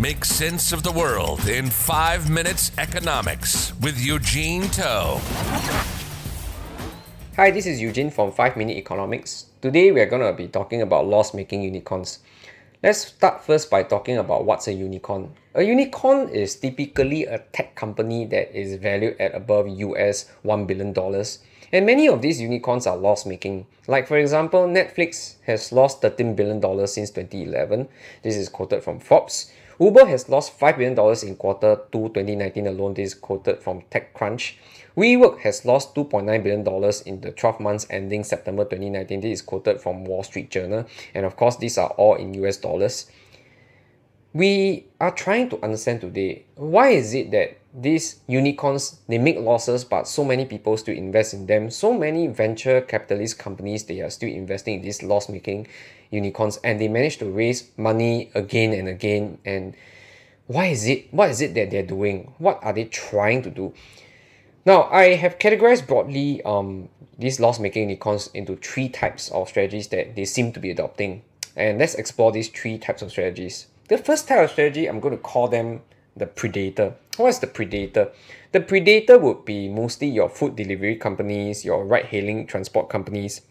Make sense of the world in five minutes economics with Eugene Toe. Hi, this is Eugene from 5 Minute Economics. Today we are going to be talking about loss making unicorns. Let's start first by talking about what's a unicorn. A unicorn is typically a tech company that is valued at above US $1 billion. And many of these unicorns are loss making. Like, for example, Netflix has lost $13 billion since 2011. This is quoted from Forbes. Uber has lost $5 billion in quarter 2 2019 alone. This is quoted from TechCrunch. WeWork has lost $2.9 billion in the 12 months ending September 2019. This is quoted from Wall Street Journal. And of course, these are all in US dollars. We are trying to understand today why is it that these unicorns they make losses but so many people still invest in them. So many venture capitalist companies they are still investing in these loss making unicorns and they manage to raise money again and again. And why is it what is it that they're doing? What are they trying to do? Now i have categorized broadly um these loss making unicorns into three types of strategies that they seem to be adopting. And let's explore these three types of strategies. The first type of strategy i'm going to call them the predator. What is the predator? The predator would be mostly your food delivery companies, your ride hailing transport companies.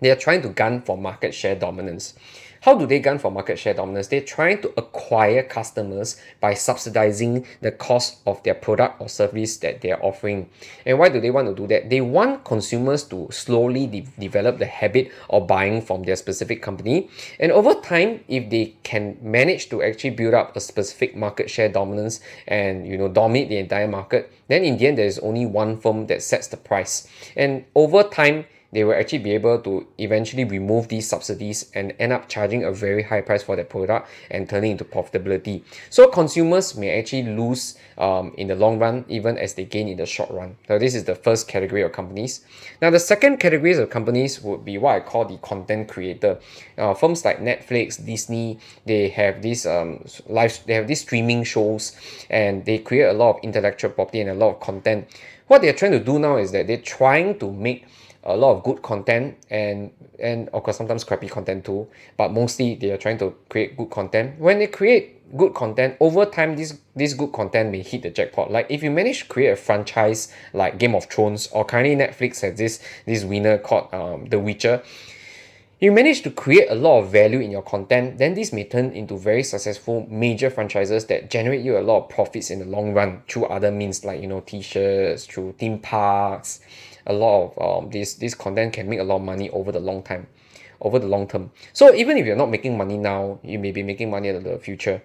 They are trying to gun for market share dominance. How do they gun for market share dominance? They're trying to acquire customers by subsidizing the cost of their product or service that they are offering. And why do they want to do that? They want consumers to slowly de- develop the habit of buying from their specific company. And over time, if they can manage to actually build up a specific market share dominance and you know dominate the entire market, then in the end there is only one firm that sets the price. And over time, they will actually be able to eventually remove these subsidies and end up charging a very high price for their product and turning into profitability. So consumers may actually lose um, in the long run, even as they gain in the short run. So this is the first category of companies. Now the second categories of companies would be what I call the content creator. Uh, firms like Netflix, Disney, they have these um, live, they have these streaming shows, and they create a lot of intellectual property and a lot of content. What they're trying to do now is that they're trying to make a lot of good content and and of course sometimes crappy content too but mostly they are trying to create good content. When they create good content over time this this good content may hit the jackpot. Like if you manage to create a franchise like game of thrones or currently netflix has this this winner called um, the witcher you manage to create a lot of value in your content then this may turn into very successful major franchises that generate you a lot of profits in the long run through other means like you know t-shirts through theme parks a lot of um, this this content can make a lot of money over the long time over the long term. So even if you're not making money now you may be making money in the future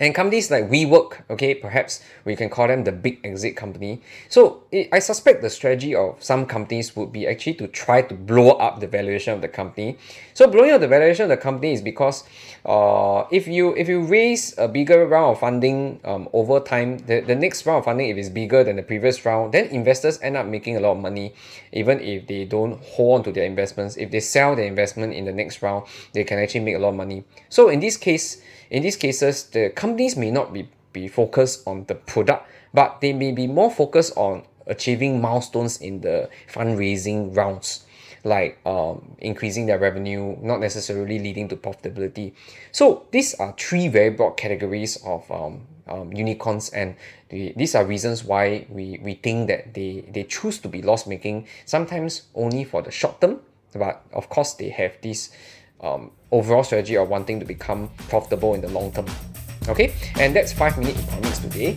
and companies like WeWork, okay, perhaps we can call them the big exit company. So it, I suspect the strategy of some companies would be actually to try to blow up the valuation of the company. So blowing up the valuation of the company is because uh, if you if you raise a bigger round of funding um, over time, the, the next round of funding, if it's bigger than the previous round, then investors end up making a lot of money, even if they don't hold on to their investments. If they sell their investment in the next round, they can actually make a lot of money. So in this case, in these cases, the companies may not be, be focused on the product, but they may be more focused on achieving milestones in the fundraising rounds like um, increasing their revenue, not necessarily leading to profitability. So these are three very broad categories of um, um, unicorns, and the, these are reasons why we, we think that they, they choose to be loss making, sometimes only for the short term, but of course they have this um, overall strategy of wanting to become profitable in the long term. Okay, and that's 5 Minute Economics today.